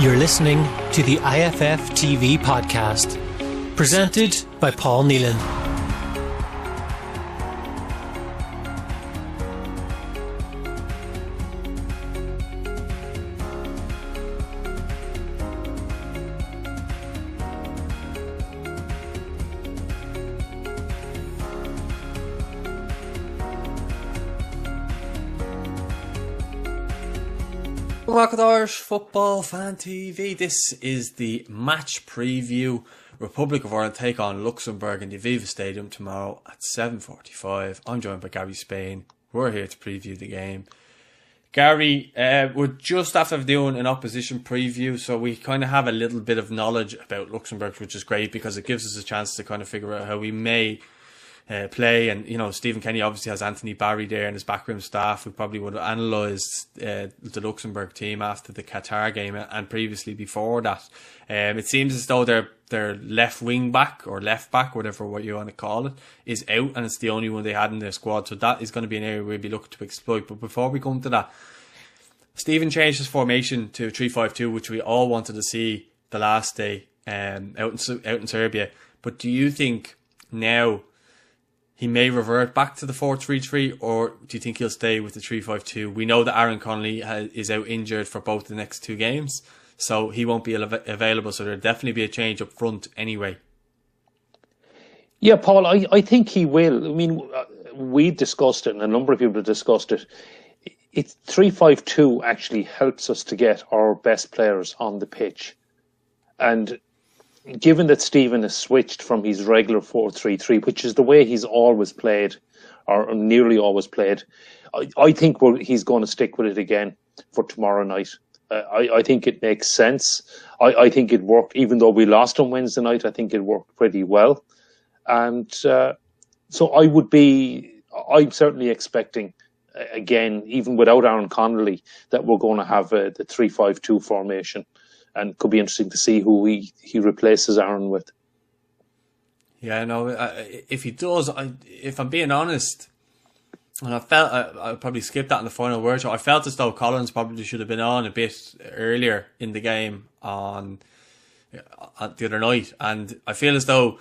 You're listening to the IFF TV podcast, presented by Paul Nealon. Welcome to Irish Football Fan TV. This is the match preview. Republic of Ireland take on Luxembourg in the Aviva Stadium tomorrow at 7.45. I'm joined by Gary Spain. We're here to preview the game. Gary, uh, we're just after doing an opposition preview, so we kind of have a little bit of knowledge about Luxembourg, which is great because it gives us a chance to kind of figure out how we may uh, play. And you know, Stephen Kenny obviously has Anthony Barry there and his backroom staff who probably would have analysed uh, the Luxembourg team after the Qatar game and previously before that. Um, it seems as though their their left wing back or left back, whatever what you want to call it, is out, and it's the only one they had in their squad. So that is going to be an area we'll be looking to exploit. But before we come to that, Stephen changed his formation to three five two, which we all wanted to see the last day um, out in out in Serbia. But do you think now? He may revert back to the 4-3-3 or do you think he'll stay with the 3-5-2 we know that Aaron Connolly is out injured for both the next two games so he won't be available so there'll definitely be a change up front anyway. Yeah Paul I, I think he will. I mean uh, we discussed it and a number of people have discussed it. It's 3-5-2 actually helps us to get our best players on the pitch. And given that Stephen has switched from his regular 4-3-3, which is the way he's always played, or nearly always played, I, I think he's going to stick with it again for tomorrow night. Uh, I, I, think it makes sense. I, I, think it worked, even though we lost on Wednesday night. I think it worked pretty well, and uh, so I would be. I'm certainly expecting uh, again, even without Aaron Connolly, that we're going to have uh, the three-five-two formation and could be interesting to see who he, he replaces Aaron with. Yeah, no, if he does, I, if I'm being honest, and I felt I, I probably skipped that in the final word. So I felt as though Collins probably should have been on a bit earlier in the game on, on the other night, and I feel as though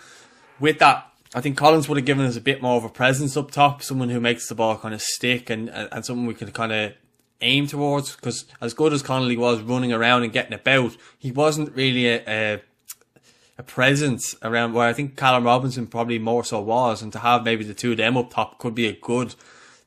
with that I think Collins would have given us a bit more of a presence up top, someone who makes the ball kind of stick and and someone we can kind of aim towards. Because as good as Connolly was running around and getting about, he wasn't really a, a, a presence around where I think Callum Robinson probably more so was. And to have maybe the two of them up top could be a good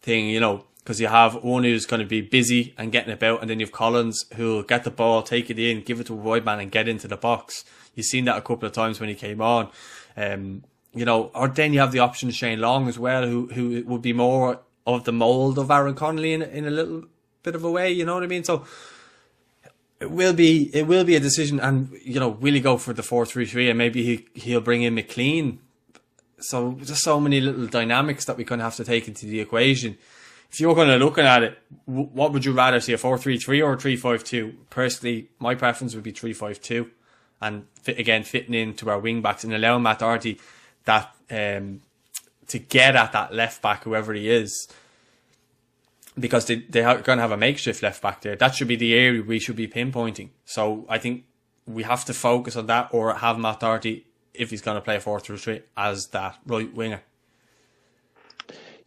thing, you know, because you have one who's going to be busy and getting about, and then you have Collins who'll get the ball, take it in, give it to a wide man, and get into the box. You've seen that a couple of times when he came on. Um, you know, or then you have the option of Shane Long as well, who who would be more of the mould of Aaron Connolly in, in a little bit of a way. You know what I mean? So it will be it will be a decision, and you know, will he go for the four three three, and maybe he he'll bring in McClean. So just so many little dynamics that we kind of have to take into the equation. If you're kind of looking at it, what would you rather see a four three three or a three five two? Personally, my preference would be three five two, and fit, again fitting into our wing backs and allowing Matt Doherty that um, to get at that left back, whoever he is, because they, they're going to have a makeshift left back there. That should be the area we should be pinpointing. So I think we have to focus on that or have Matt Doherty, if he's going to play a 4 through 3, as that right winger.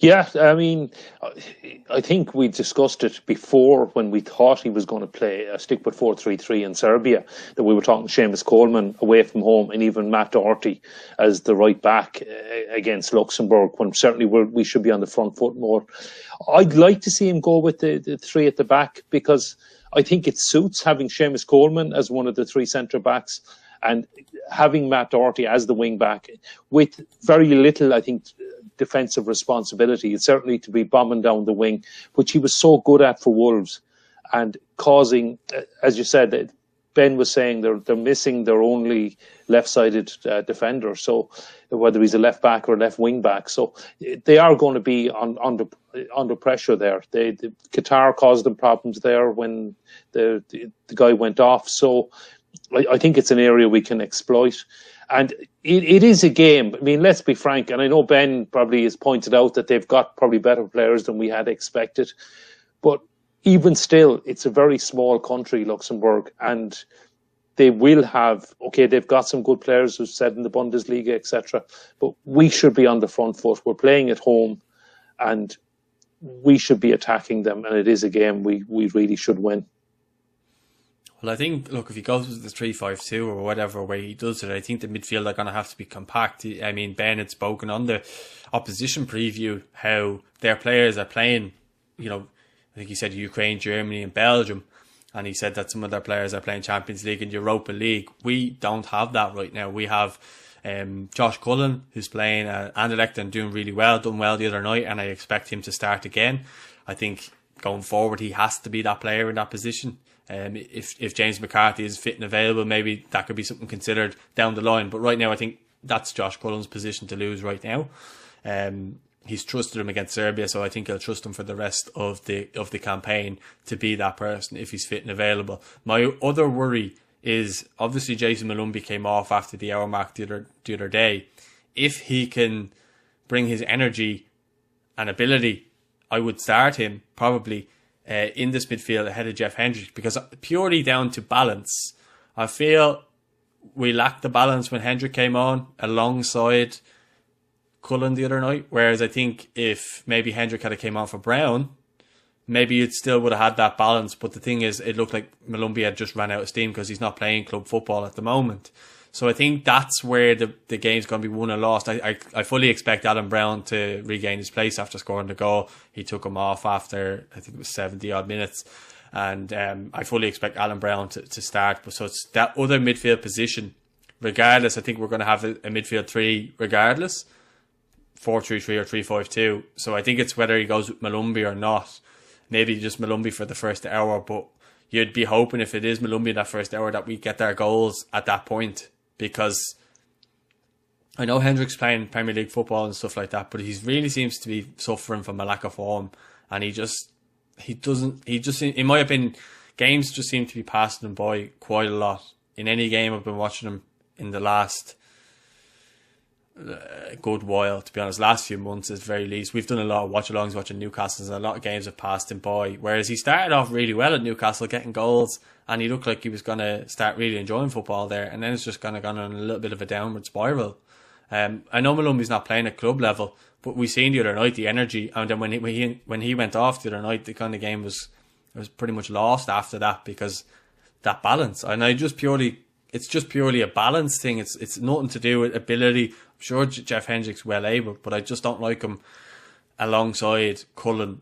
Yeah, I mean, I think we discussed it before when we thought he was going to play a stick with 4 3 3 in Serbia. That we were talking Seamus Coleman away from home and even Matt Doherty as the right back uh, against Luxembourg when certainly we should be on the front foot more. I'd like to see him go with the, the three at the back because I think it suits having Seamus Coleman as one of the three centre backs and having Matt Doherty as the wing back with very little, I think, defensive responsibility. It's certainly to be bombing down the wing, which he was so good at for Wolves, and causing, as you said, Ben was saying they're they're missing their only left-sided uh, defender. So whether he's a left back or a left wing back, so they are going to be on, under under pressure there. They the, Qatar caused them problems there when the, the, the guy went off. So I, I think it's an area we can exploit. And it, it is a game. I mean, let's be frank. And I know Ben probably has pointed out that they've got probably better players than we had expected. But even still, it's a very small country, Luxembourg. And they will have okay they've got some good players who've said in the bundesliga etc but we should be on the front foot we're playing at home and we should be attacking them and it is a game we, we really should win well, I think look if he goes with the three five two or whatever way he does it, I think the midfield are going to have to be compact. I mean, Ben had spoken on the opposition preview how their players are playing. You know, I think he said Ukraine, Germany, and Belgium, and he said that some of their players are playing Champions League and Europa League. We don't have that right now. We have um, Josh Cullen, who's playing uh, Anderlecht and doing really well, done well the other night, and I expect him to start again. I think going forward, he has to be that player in that position. Um, if if James McCarthy is fit and available, maybe that could be something considered down the line. But right now, I think that's Josh Cullen's position to lose right now. Um, he's trusted him against Serbia, so I think he'll trust him for the rest of the of the campaign to be that person if he's fit and available. My other worry is obviously Jason Molumby came off after the hour mark the other the other day. If he can bring his energy and ability, I would start him probably uh, in this midfield ahead of Jeff Hendrick because purely down to balance, I feel we lacked the balance when Hendrick came on alongside Cullen the other night. Whereas I think if maybe Hendrick had came on for Browne, maybe it still would have had that balance. But the thing is, it looked like Molumby had just ran out of steam because he's not playing club football at the moment. So I think that's where the, the game's going to be won or lost. I, I, I fully expect Alan Browne to regain his place after scoring the goal. He took him off after, I think it was 70 odd minutes. And um, I fully expect Alan Browne to, to start. But so it's that other midfield position, regardless, I think we're going to have a, a midfield three regardless. 4 3 3 or 3 5 2. So I think it's whether he goes with Molumby or not. Maybe just Molumby for the first hour, but you'd be hoping if it is Molumby that first hour that we get their goals at that point because I know Hendrick's playing Premier League football and stuff like that, but he really seems to be suffering from a lack of form, and he just he doesn't he just in my opinion games just seem to be passing him by quite a lot. In any game I've been watching him in the last a good while, to be honest. Last few months, at very least, we've done a lot of watch alongs watching Newcastle, and a lot of games have passed him by. Whereas he started off really well at Newcastle, getting goals, and he looked like he was going to start really enjoying football there, and then it's just kind of gone on a little bit of a downward spiral. Um, I know Molumby's not playing at club level, but we seen the other night the energy, and then when he, when he when he went off the other night, the kind of game was was pretty much lost after that because that balance. And I just purely it's just purely a balance thing. It's it's nothing to do with ability. I'm sure Jeff Hendrick's well able, but I just don't like him alongside Cullen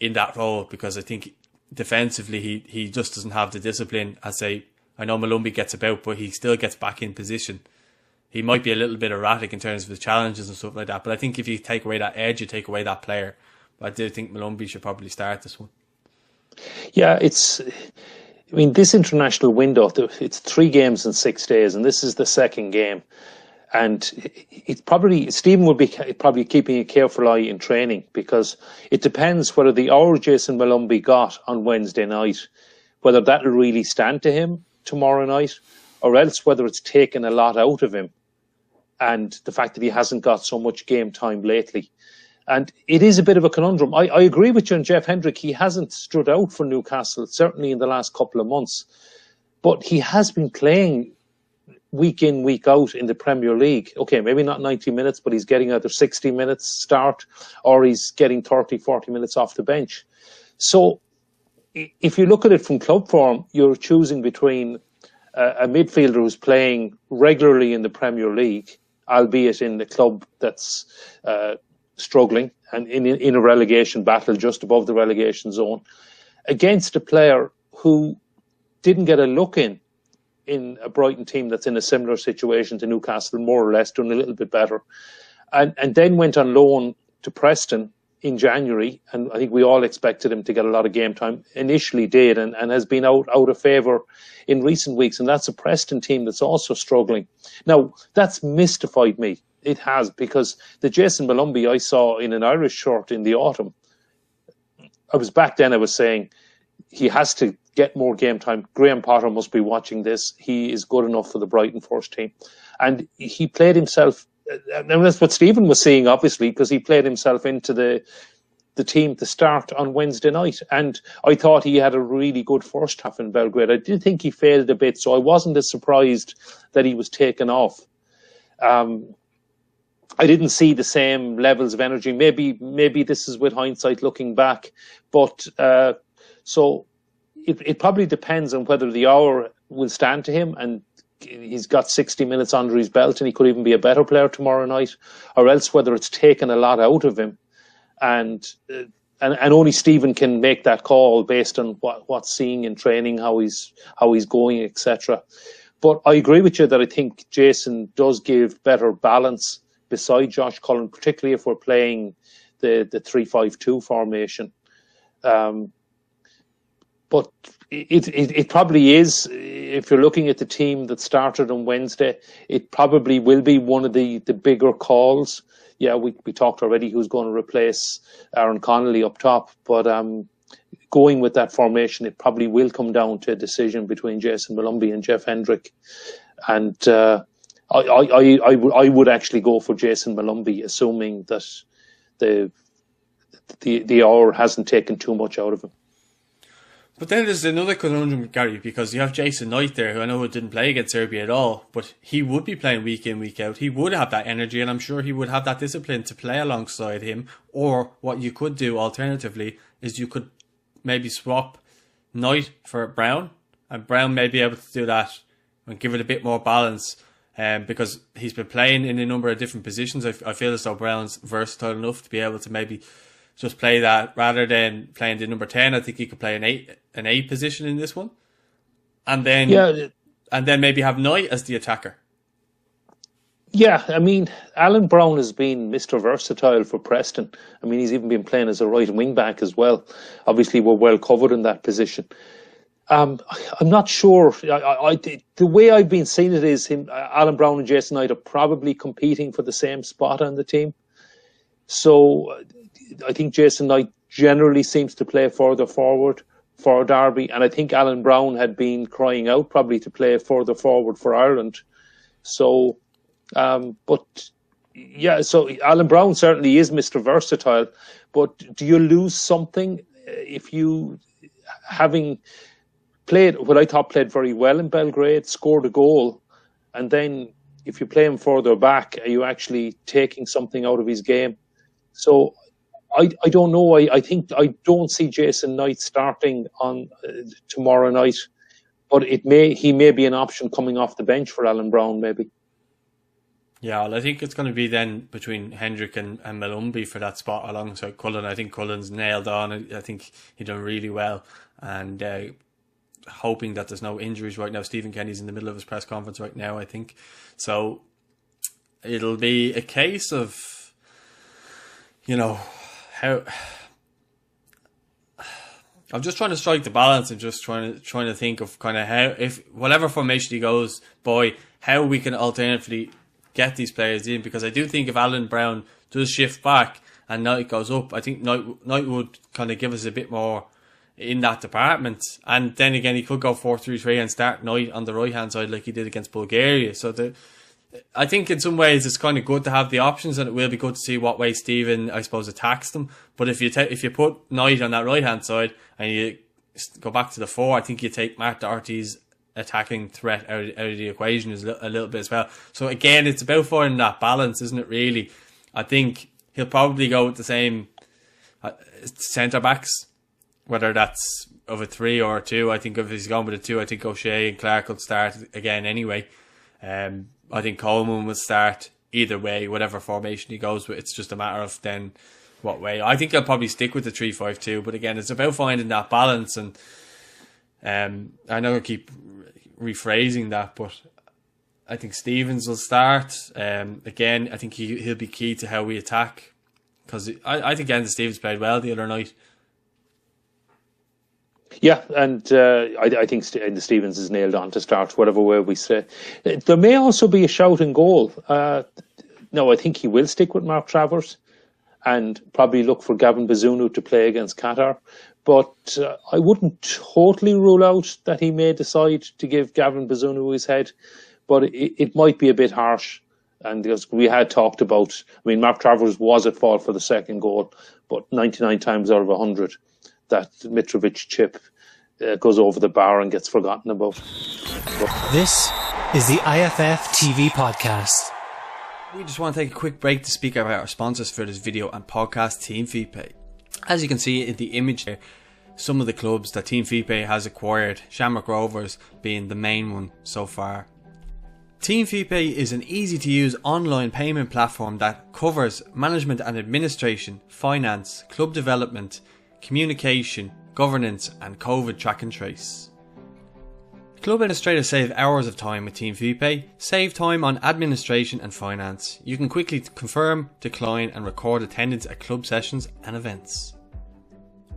in that role because I think defensively he, he just doesn't have the discipline. I say I know Molumby gets about, but he still gets back in position. He might be a little bit erratic in terms of the challenges and stuff like that, but I think if you take away that edge, you take away that player. But I do think Molumby should probably start this one. Yeah, it's I mean, this international window, it's three games in six days, and this is the second game. And it's probably, Stephen would be probably keeping a careful eye in training because it depends whether the hour Jason Molumby got on Wednesday night, whether that'll really stand to him tomorrow night, or else whether it's taken a lot out of him. And the fact that he hasn't got so much game time lately. And it is a bit of a conundrum. I, I agree with you on Jeff Hendrick. He hasn't stood out for Newcastle, certainly in the last couple of months. But he has been playing week in, week out in the Premier League. Okay, maybe not 90 minutes, but he's getting either 60 minutes start or he's getting 30, 40 minutes off the bench. So if you look at it from club form, you're choosing between a, a midfielder who's playing regularly in the Premier League, albeit in the club that's uh, struggling and in, in a relegation battle just above the relegation zone against a player who didn't get a look in in a Brighton team that's in a similar situation to Newcastle, more or less, doing a little bit better, and and then went on loan to Preston in January, and I think we all expected him to get a lot of game time. Initially, did and, and has been out out of favour in recent weeks, and that's a Preston team that's also struggling. Now that's mystified me it has because the Jason Molumby I saw in an Irish shirt in the autumn. I was back then. I was saying he has to get more game time. Graham Potter must be watching this. He is good enough for the Brighton first team, and he played himself. And that's what Stephen was seeing, obviously, because he played himself into the the team to start on Wednesday night. And I thought he had a really good first half in Belgrade. I did think he failed a bit, so I wasn't as surprised that he was taken off. Um, I didn't see the same levels of energy. Maybe maybe this is with hindsight looking back, but uh, so it, it probably depends on whether the hour will stand to him and he's got 60 minutes under his belt and he could even be a better player tomorrow night, or else whether it's taken a lot out of him and uh, and, and only Stephen can make that call based on what what's seeing in training, how he's how he's going, etc. But I agree with you that I think Jason does give better balance beside Josh Cullen, particularly if we're playing the the three five two formation. Um, but it, it, it probably is. If you're looking at the team that started on Wednesday, it probably will be one of the, the bigger calls. Yeah, we, we talked already who's going to replace Aaron Connolly up top, but um, going with that formation, it probably will come down to a decision between Jason Molumby and Jeff Hendrick. And uh, I, I, I, I would actually go for Jason Molumby, assuming that the the the hour hasn't taken too much out of him. But then there's another conundrum, Gary, because you have Jason Knight there, who I know didn't play against Serbia at all, but he would be playing week in, week out. He would have that energy, and I'm sure he would have that discipline to play alongside him. Or what you could do alternatively is you could maybe swap Knight for Browne, and Browne may be able to do that and give it a bit more balance. Um, because he's been playing in a number of different positions. I, I feel as though Browne's versatile enough to be able to maybe just play that rather than playing the number ten. I think he could play an eight an eight position in this one, and then yeah, and then maybe have Knight as the attacker. Yeah, I mean, Alan Browne has been Mr. Versatile for Preston. I mean, he's even been playing as a right wing back as well. Obviously, we're well covered in that position. Um, I'm not sure. I, I, the way I've been seeing it is him, Alan Browne and Jason Knight are probably competing for the same spot on the team. So I think Jason Knight generally seems to play further forward for Derby, and I think Alan Browne had been crying out probably to play further forward for Ireland. So, um, but yeah, so Alan Browne certainly is Mr. Versatile, but do you lose something if you having played what I thought played very well in Belgrade, scored a goal, and then if you play him further back, are you actually taking something out of his game? So I, I don't know. I, I think I don't see Jason Knight starting on uh, tomorrow night, but it may he may be an option coming off the bench for Alan Browne, maybe. Yeah, well, I think it's going to be then between Hendrick and, and Molumby for that spot alongside Cullen. I think Cullen's nailed on. I think he done really well, and uh, hoping that there's no injuries right now. Stephen Kenny's in the middle of his press conference right now. I think so. It'll be a case of, you know, how I'm just trying to strike the balance and just trying to trying to think of kind of how if whatever formation he goes, boy, how we can alternatively get these players in because I do think if Alan Browne does shift back and Knight goes up, I think Knight, Knight would kind of give us a bit more in that department. And then again, he could go 4 3 3 and start Knight on the right hand side like he did against Bulgaria. So the I think in some ways it's kind of good to have the options, and it will be good to see what way Stephen, I suppose, attacks them. But if you if you put Knight on that right hand side and you go back to the four, I think you take Matt Doherty's attacking threat out, out of the equation is a little bit as well. So again, it's about finding that balance, isn't it? Really, I think he'll probably go with the same uh, centre backs, whether that's of a three or a two. I think if he's going with a two, I think O'Shea and Clark will start again anyway. Um, I think Coleman will start either way, whatever formation he goes with. It's just a matter of then what way. I think he'll probably stick with the three five two, but again, it's about finding that balance. And um, I know I keep rephrasing that, but I think Stevens will start. Um, again, I think he he'll be key to how we attack because I I think Enda Stevens played well the other night. Yeah, and uh, I, I, think the Stevens is nailed on to start whatever way we say. There may also be a shout shouting goal. Uh, no, I think he will stick with Mark Travers and probably look for Gavin Bazunu to play against Qatar. But uh, I wouldn't totally rule out that he may decide to give Gavin Bazunu his head. But it, it might be a bit harsh. And we had talked about, I mean, Mark Travers was at fault for the second goal, but 99 times out of 100, that Mitrovic chip uh, goes over the bar and gets forgotten about. This is the IFF TV podcast. We just want to take a quick break to speak about our sponsors for this video and podcast, TeamFeePay. As you can see in the image here, some of the clubs that TeamFeePay has acquired, Shamrock Rovers being the main one so far. TeamFeePay is an easy to use online payment platform that covers management and administration, finance, club development, communication, governance, and COVID track and trace. Club administrators save hours of time with TeamFeePay, save time on administration and finance. You can quickly confirm, decline, and record attendance at club sessions and events.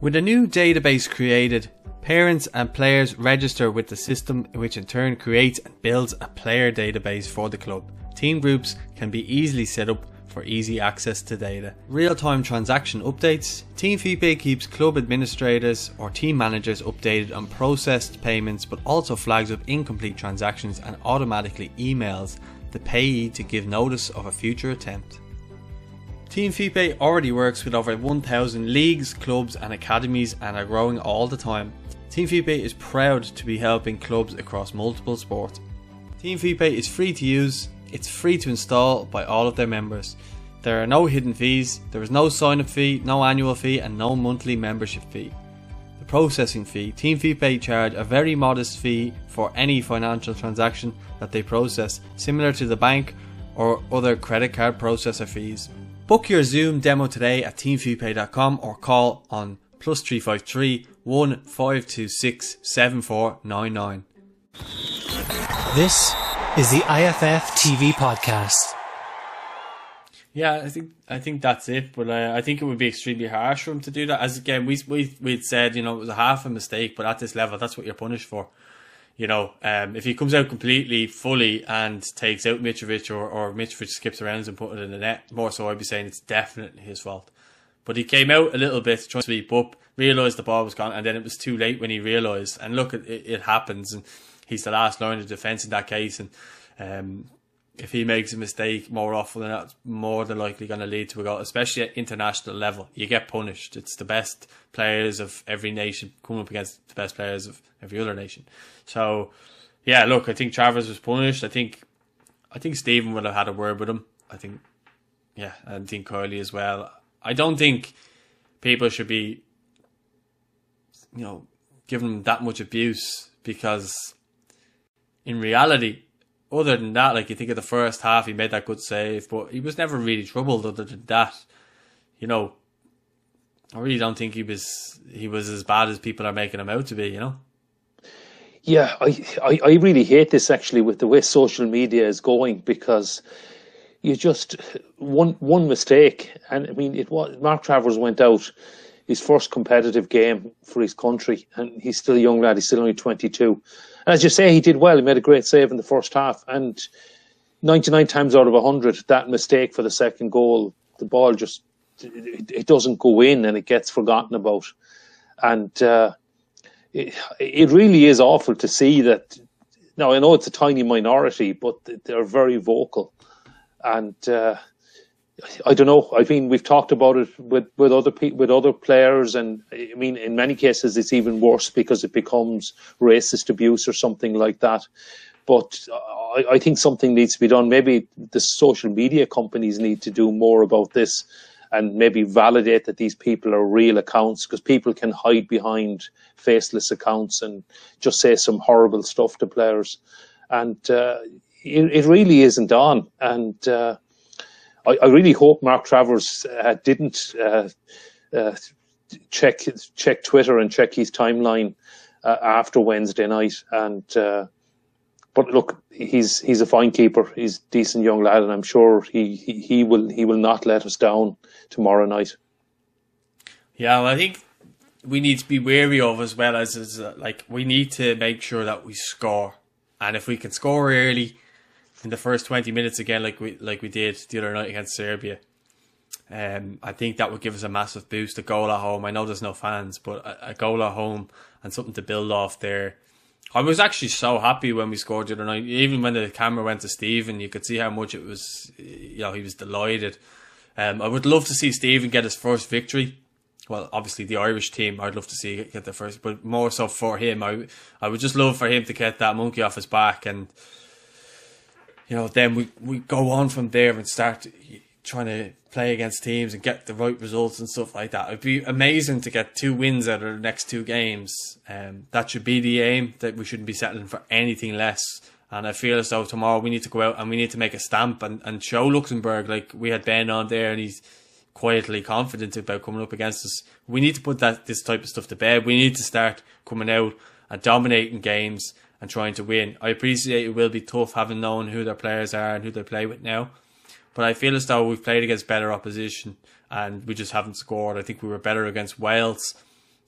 With a new database created, parents and players register with the system, which in turn creates and builds a player database for the club. Team groups can be easily set up for easy access to data. Real-time transaction updates. TeamFeePay keeps club administrators or team managers updated on processed payments but also flags up incomplete transactions and automatically emails the payee to give notice of a future attempt. TeamFeePay already works with over 1000 leagues, clubs and academies and are growing all the time. TeamFeePay is proud to be helping clubs across multiple sports. TeamFeePay is free to use it's free to install by all of their members. There are no hidden fees, there is no sign up fee, no annual fee, and no monthly membership fee. The processing fee TeamFeePay charge a very modest fee for any financial transaction that they process, similar to the bank or other credit card processor fees. Book your Zoom demo today at teamfeepay.com or call on plus 353 1526 7499. This is the IFF TV podcast. Yeah, I think I think that's it. But uh, I think it would be extremely harsh for him to do that. As again, we we we'd said, you know, it was a half a mistake, but at this level, that's what you're punished for. You know, um, if he comes out completely, fully, and takes out Mitrovic, or or Mitrovic skips around and put it in the net, more so, I'd be saying it's definitely his fault. But he came out a little bit, trying to sweep up, realised the ball was gone, and then it was too late when he realised. And look, it, it happens, and he's the last line of defence in that case. And um, if he makes a mistake more often than that, more than likely going to lead to a goal, especially at international level. You get punished. It's the best players of every nation coming up against the best players of every other nation. So, yeah, look, I think Travers was punished. I think, I think Stephen would have had a word with him. I think, yeah, I think Kylie as well. I don't think people should be, you know, giving him that much abuse because in reality, other than that, like you think of the first half, he made that good save, but he was never really troubled. Other than that, you know, I really don't think he was he was as bad as people are making him out to be. You know. Yeah, I, I, I really hate this actually with the way social media is going because you just one one mistake, and I mean it was Mark Travers went out his first competitive game for his country, and he's still a young lad. He's still only twenty two as you say, he did well. He made a great save in the first half, and 99 times out of 100, that mistake for the second goal, the ball just it, it doesn't go in and it gets forgotten about. And uh, it, it really is awful to see that. Now I know it's a tiny minority, but they're very vocal, and uh, I don't know. I mean, we've talked about it with, with other pe- with other players, and I mean, in many cases, it's even worse because it becomes racist abuse or something like that. But I, I think something needs to be done. Maybe the social media companies need to do more about this, and maybe validate that these people are real accounts because people can hide behind faceless accounts and just say some horrible stuff to players, and uh, it, it really isn't on. And uh, I, I really hope Mark Travers uh, didn't uh, uh, check check Twitter and check his timeline uh, after Wednesday night. And but look, he's he's a fine keeper. He's a decent young lad, and I'm sure he, he, he will he will not let us down tomorrow night. Yeah, well, I think we need to be wary of as well as, as uh, like we need to make sure that we score, and if we can score early in the first 20 minutes again, like we like we did the other night against Serbia. Um, I think that would give us a massive boost. A goal at home. I know there's no fans, but a, a goal at home and something to build off there. I was actually so happy when we scored the other night. Even when the camera went to Stephen, you could see how much it was. You know, he was delighted. Um, I would love to see Stephen get his first victory well, obviously the Irish team, I'd love to see get the first, but more so for him, I I would just love for him to get that monkey off his back, and you know, then we we go on from there and start trying to play against teams and get the right results and stuff like that. It'd be amazing to get two wins out of the next two games. Um, that should be the aim. That we shouldn't be settling for anything less. And I feel as though tomorrow we need to go out and we need to make a stamp and, and show Luxembourg like we had Ben on there and he's quietly confident about coming up against us. We need to put that this type of stuff to bed. We need to start coming out and dominating games and trying to win. I appreciate it will be tough having known who their players are and who they play with now. But I feel as though we've played against better opposition and we just haven't scored. I think we were better against Wales.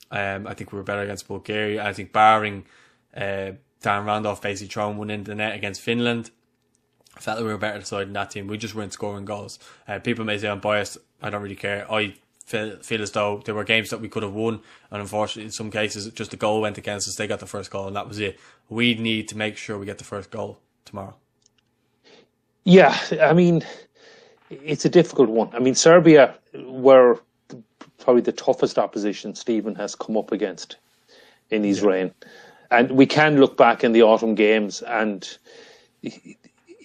Um, I think we were better against Bulgaria. I think barring uh, Darren Randolph basically throwing one into the net against Finland, I felt that we were better side in that team. We just weren't scoring goals. Uh, people may say I'm biased. I don't really care. I feel, feel as though there were games that we could have won, and unfortunately, in some cases, just the goal went against us. They got the first goal, and that was it. We need to make sure we get the first goal tomorrow. Yeah, I mean, it's a difficult one. I mean, Serbia were probably the toughest opposition Stephen has come up against in his yeah. reign. And we can look back in the autumn games, and it,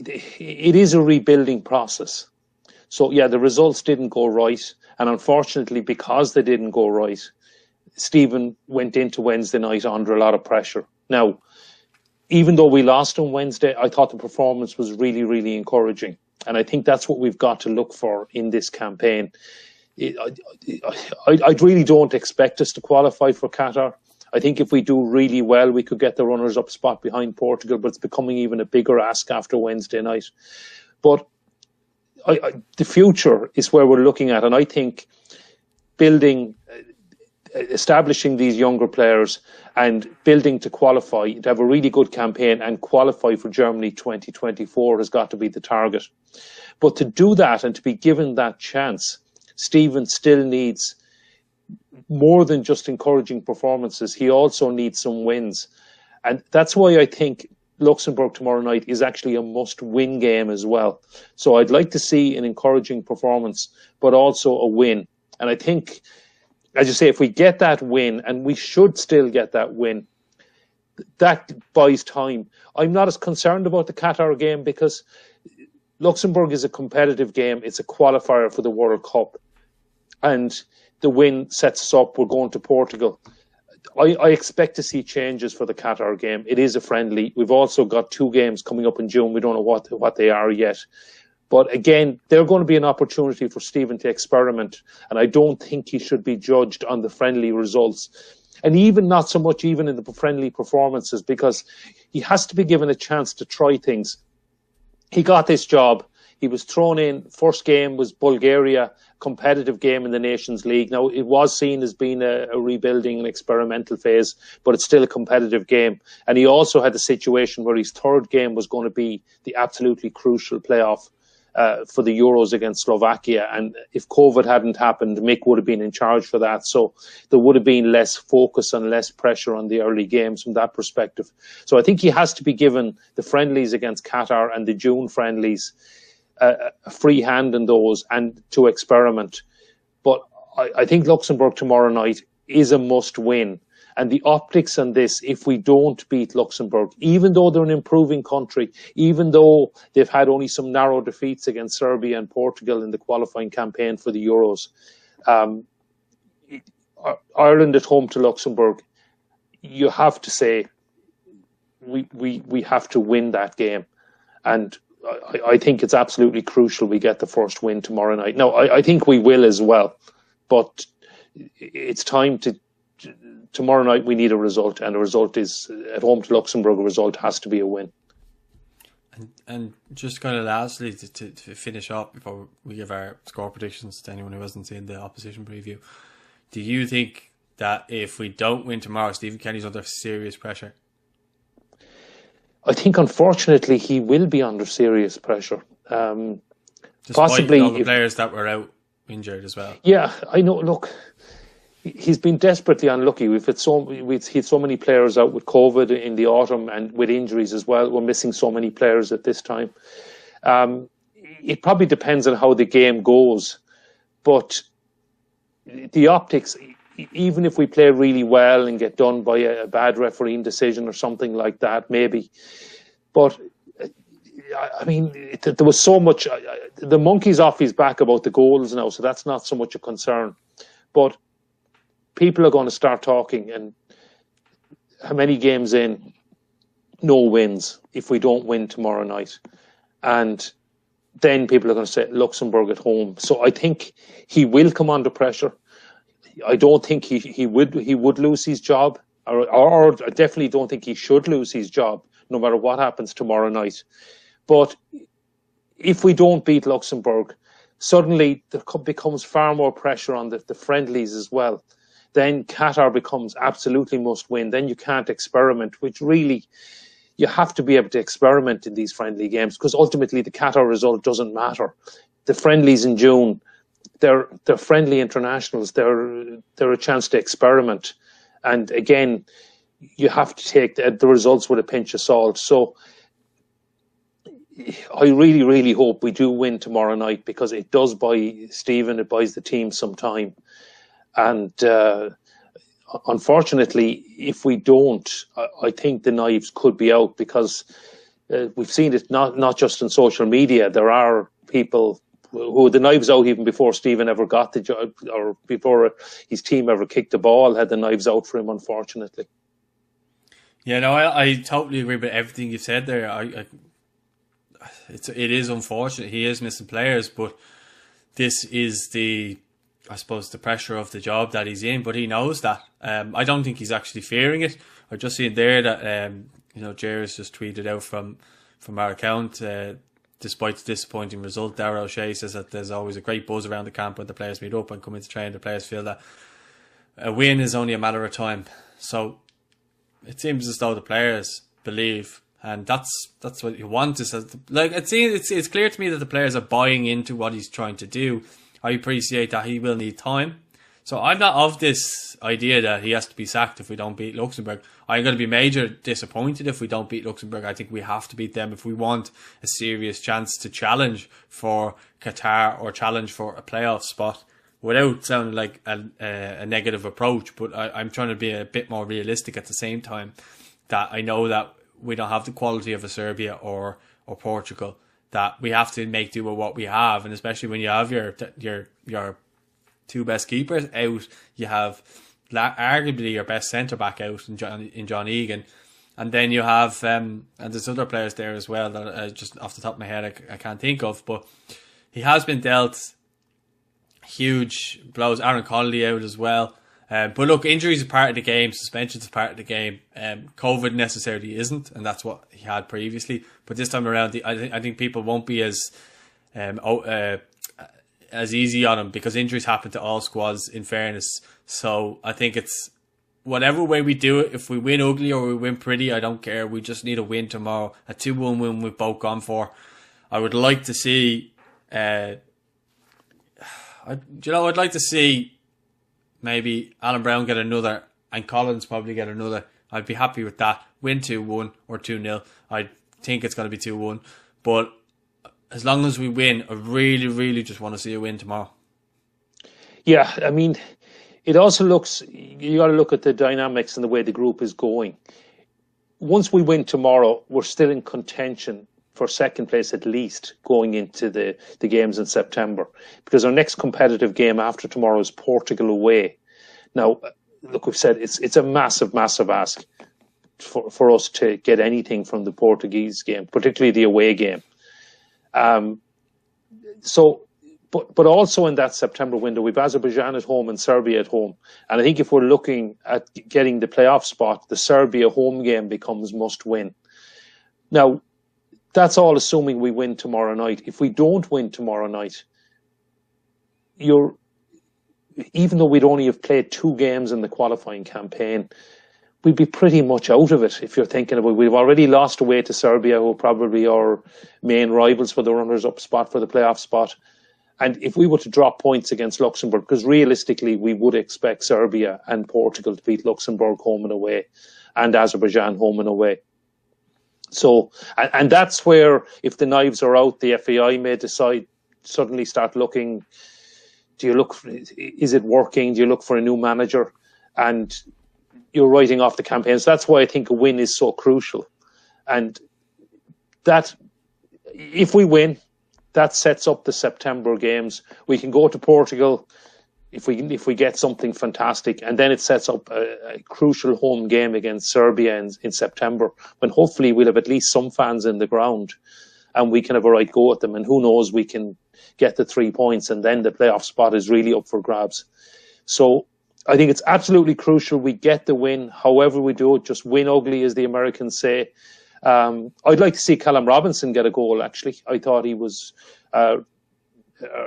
it is a rebuilding process. So, yeah, the results didn't go right. And unfortunately, because they didn't go right, Stephen went into Wednesday night under a lot of pressure. Now, even though we lost on Wednesday, I thought the performance was really, really encouraging. And I think that's what we've got to look for in this campaign. I, I, I really don't expect us to qualify for Qatar. I think if we do really well, we could get the runners up spot behind Portugal, but it's becoming even a bigger ask after Wednesday night. But I, I, the future is where we're looking at, and I think building, uh, establishing these younger players and building to qualify, to have a really good campaign and qualify for Germany 2024 has got to be the target. But to do that and to be given that chance, Stephen still needs more than just encouraging performances, he also needs some wins. And that's why I think Luxembourg tomorrow night is actually a must win game as well. So I'd like to see an encouraging performance, but also a win. And I think, as you say, if we get that win, and we should still get that win, that buys time. I'm not as concerned about the Qatar game because Luxembourg is a competitive game. It's a qualifier for the World Cup. And the win sets us up. We're going to Portugal. I, I, expect to see changes for the Qatar game. It is a friendly. We've also got two games coming up in June. We don't know what what they are yet. But again, they're going to be an opportunity for Stephen to experiment. And I don't think he should be judged on the friendly results. And even not so much even in the friendly performances, because he has to be given a chance to try things. He got this job. He was thrown in. First game was Bulgaria competitive game in the Nations League. Now, it was seen as being a, a, rebuilding and experimental phase, but it's still a competitive game. And he also had the situation where his third game was going to be the absolutely crucial playoff. Uh, for the Euros against Slovakia. And if COVID hadn't happened, Mick would have been in charge for that. So there would have been less focus and less pressure on the early games from that perspective. So I think he has to be given the friendlies against Qatar and the June friendlies a, free hand in those and to experiment. But I, I think Luxembourg tomorrow night is a must win. And the optics on this, if we don't beat Luxembourg, even though they're an improving country, even though they've had only some narrow defeats against Serbia and Portugal in the qualifying campaign for the Euros, um, Ireland at home to Luxembourg, you have to say we, we, we have to win that game. And I, I, think it's absolutely crucial we get the first win tomorrow night. No, I, I think we will as well, but it's time to. Tomorrow night we need a result, and a result is at home to Luxembourg. A result has to be a win. And, and just kind of lastly to, to, to finish up before we give our score predictions to anyone who hasn't seen the opposition preview, do you think that if we don't win tomorrow, Stephen Kenny's under serious pressure? I think unfortunately he will be under serious pressure. Um, possibly all the players that were out injured as well. Yeah, I know. Look, he's been desperately unlucky. We've had so we've had so many players out with COVID in the autumn and with injuries as well. We're missing so many players at this time. Um, it probably depends on how the game goes, but the optics, even if we play really well and get done by a, bad refereeing decision or something like that, maybe. But uh, I mean, it, there was so much. The monkey's off his back about the goals now, so that's not so much a concern. But people are going to start talking, and how many games in? No wins if we don't win tomorrow night, and then people are going to say Luxembourg at home. So I think he will come under pressure. I don't think he, he would he would lose his job, or, or I definitely don't think he should lose his job, no matter what happens tomorrow night. But if we don't beat Luxembourg, suddenly there becomes far more pressure on the, the friendlies as well. Then Qatar becomes absolutely must win. Then you can't experiment, which really you have to be able to experiment in these friendly games because ultimately the Qatar result doesn't matter. The friendlies in June, they're they're friendly internationals. They're they're a chance to experiment, and again, you have to take the, the results with a pinch of salt. So. I really, really hope we do win tomorrow night because it does buy Stephen, it buys the team some time. And uh, unfortunately, if we don't, I, think the knives could be out because uh, we've seen it not not just in social media. There are people who the knives out even before Stephen ever got the job or before his team ever kicked the ball had the knives out for him. Unfortunately. Yeah, no, I, I totally agree with everything you said there. I, I it's it is unfortunate he is missing players, but this is the I suppose the pressure of the job that he's in, but he knows that. Um, I don't think he's actually fearing it. I just seen there that um, you know Jerry's just tweeted out from from our account. Uh, despite the disappointing result, Dara O'Shea says that there's always a great buzz around the camp when the players meet up and come into training. The players feel that a win is only a matter of time. So it seems as though the players believe, and that's that's what you want. Is like it seems it's it's clear to me that the players are buying into what he's trying to do I appreciate that he will need time. So I'm not of this idea that he has to be sacked if we don't beat Luxembourg. I'm going to be major disappointed if we don't beat Luxembourg. I think we have to beat them if we want a serious chance to challenge for Qatar or challenge for a playoff spot without sounding like a, a, negative approach. But I, I'm trying to be a bit more realistic at the same time that I know that we don't have the quality of a Serbia or, or Portugal that we have to make do with what we have, and especially when you have your your your two best keepers out, you have arguably your best centre back out in John in John Egan, and then you have um, and there's other players there as well that uh, just off the top of my head I, I can't think of, but he has been dealt huge blows. Aaron Connolly out as well. Um, but look, injuries are part of the game, suspensions are part of the game. Um, COVID necessarily isn't, and that's what he had previously. But this time around, the, I think I think people won't be as um, uh, as easy on him because injuries happen to all squads. In fairness, so I think it's whatever way we do it. If we win ugly or we win pretty, I don't care. We just need a win tomorrow. A two-one win we've both gone for. I would like to see. Uh, I, you know, I'd like to see maybe Alan Browne get another and Collins probably get another. I'd be happy with that. Win 2 1 or 2 0. I think it's going to be 2 1. But as long as we win, I really, really just want to see a win tomorrow. Yeah, I mean, it also looks, you got to look at the dynamics and the way the group is going. Once we win tomorrow, we're still in contention for second place at least going into the, the games in September. Because our next competitive game after tomorrow is Portugal away. Now, look, we've said it's it's a massive, massive ask for, for us to get anything from the Portuguese game, particularly the away game. Um, so, but but also in that September window, we've Azerbaijan at home and Serbia at home, and I think if we're looking at getting the playoff spot, the Serbia home game becomes must win. Now, that's all assuming we win tomorrow night. If we don't win tomorrow night, you're even though we'd only have played two games in the qualifying campaign, we'd be pretty much out of it if you're thinking about. We've already lost away to Serbia, who are probably our main rivals for the runners up spot for the playoff spot. And if we were to drop points against Luxembourg, because realistically we would expect Serbia and Portugal to beat Luxembourg home and away and Azerbaijan home and away. So, and, and that's where if the knives are out, the FAI may decide suddenly start looking do you look? For, is it working? Do you look for a new manager? And you're writing off the campaign. So that's why I think a win is so crucial. And that, if we win, that sets up the September games. We can go to Portugal if we if we get something fantastic, and then it sets up a, a crucial home game against Serbia in, in, September, when hopefully we'll have at least some fans in the ground, and we can have a right go at them. And who knows, we can get the three points, and then the playoff spot is really up for grabs. So I think it's absolutely crucial we get the win, however we do it. Just win ugly, as the Americans say. Um, I'd like to see Callum Robinson get a goal. Actually, I thought he was. Uh,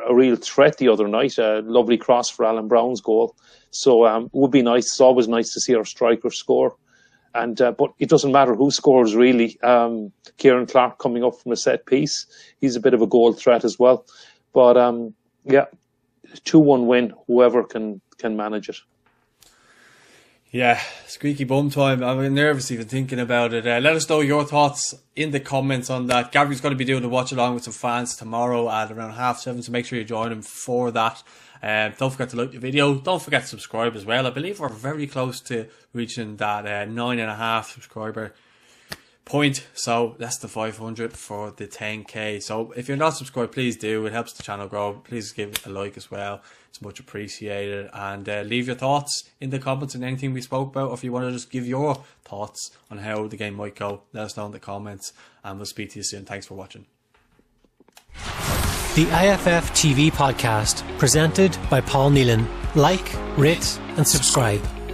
a real threat the other night. A lovely cross for Alan Browne's goal. So um, it would be nice. It's always nice to see our striker score. And uh, but it doesn't matter who scores really. Um, Ciaran Clark coming up from a set piece, he's a bit of a goal threat as well. But um, yeah, two one win. Whoever can can manage it. Yeah, squeaky bum time. I'm nervous even thinking about it. Uh, let us know your thoughts in the comments on that. Gary's going to be doing a watch along with some fans tomorrow at around half seven, so make sure you join him for that. Um, don't forget to like the video. Don't forget to subscribe as well. I believe we're very close to reaching that uh, nine and a half subscriber point. So that's the 500 for the 10k. So if you're not subscribed, please do. It helps the channel grow. Please give a like as well. It's much appreciated. And uh, leave your thoughts in the comments on anything we spoke about. Or if you want to just give your thoughts on how the game might go, let us know in the comments. And we'll speak to you soon. Thanks for watching. The IFF TV podcast, presented by Paul Nealon. Like, rate, and subscribe.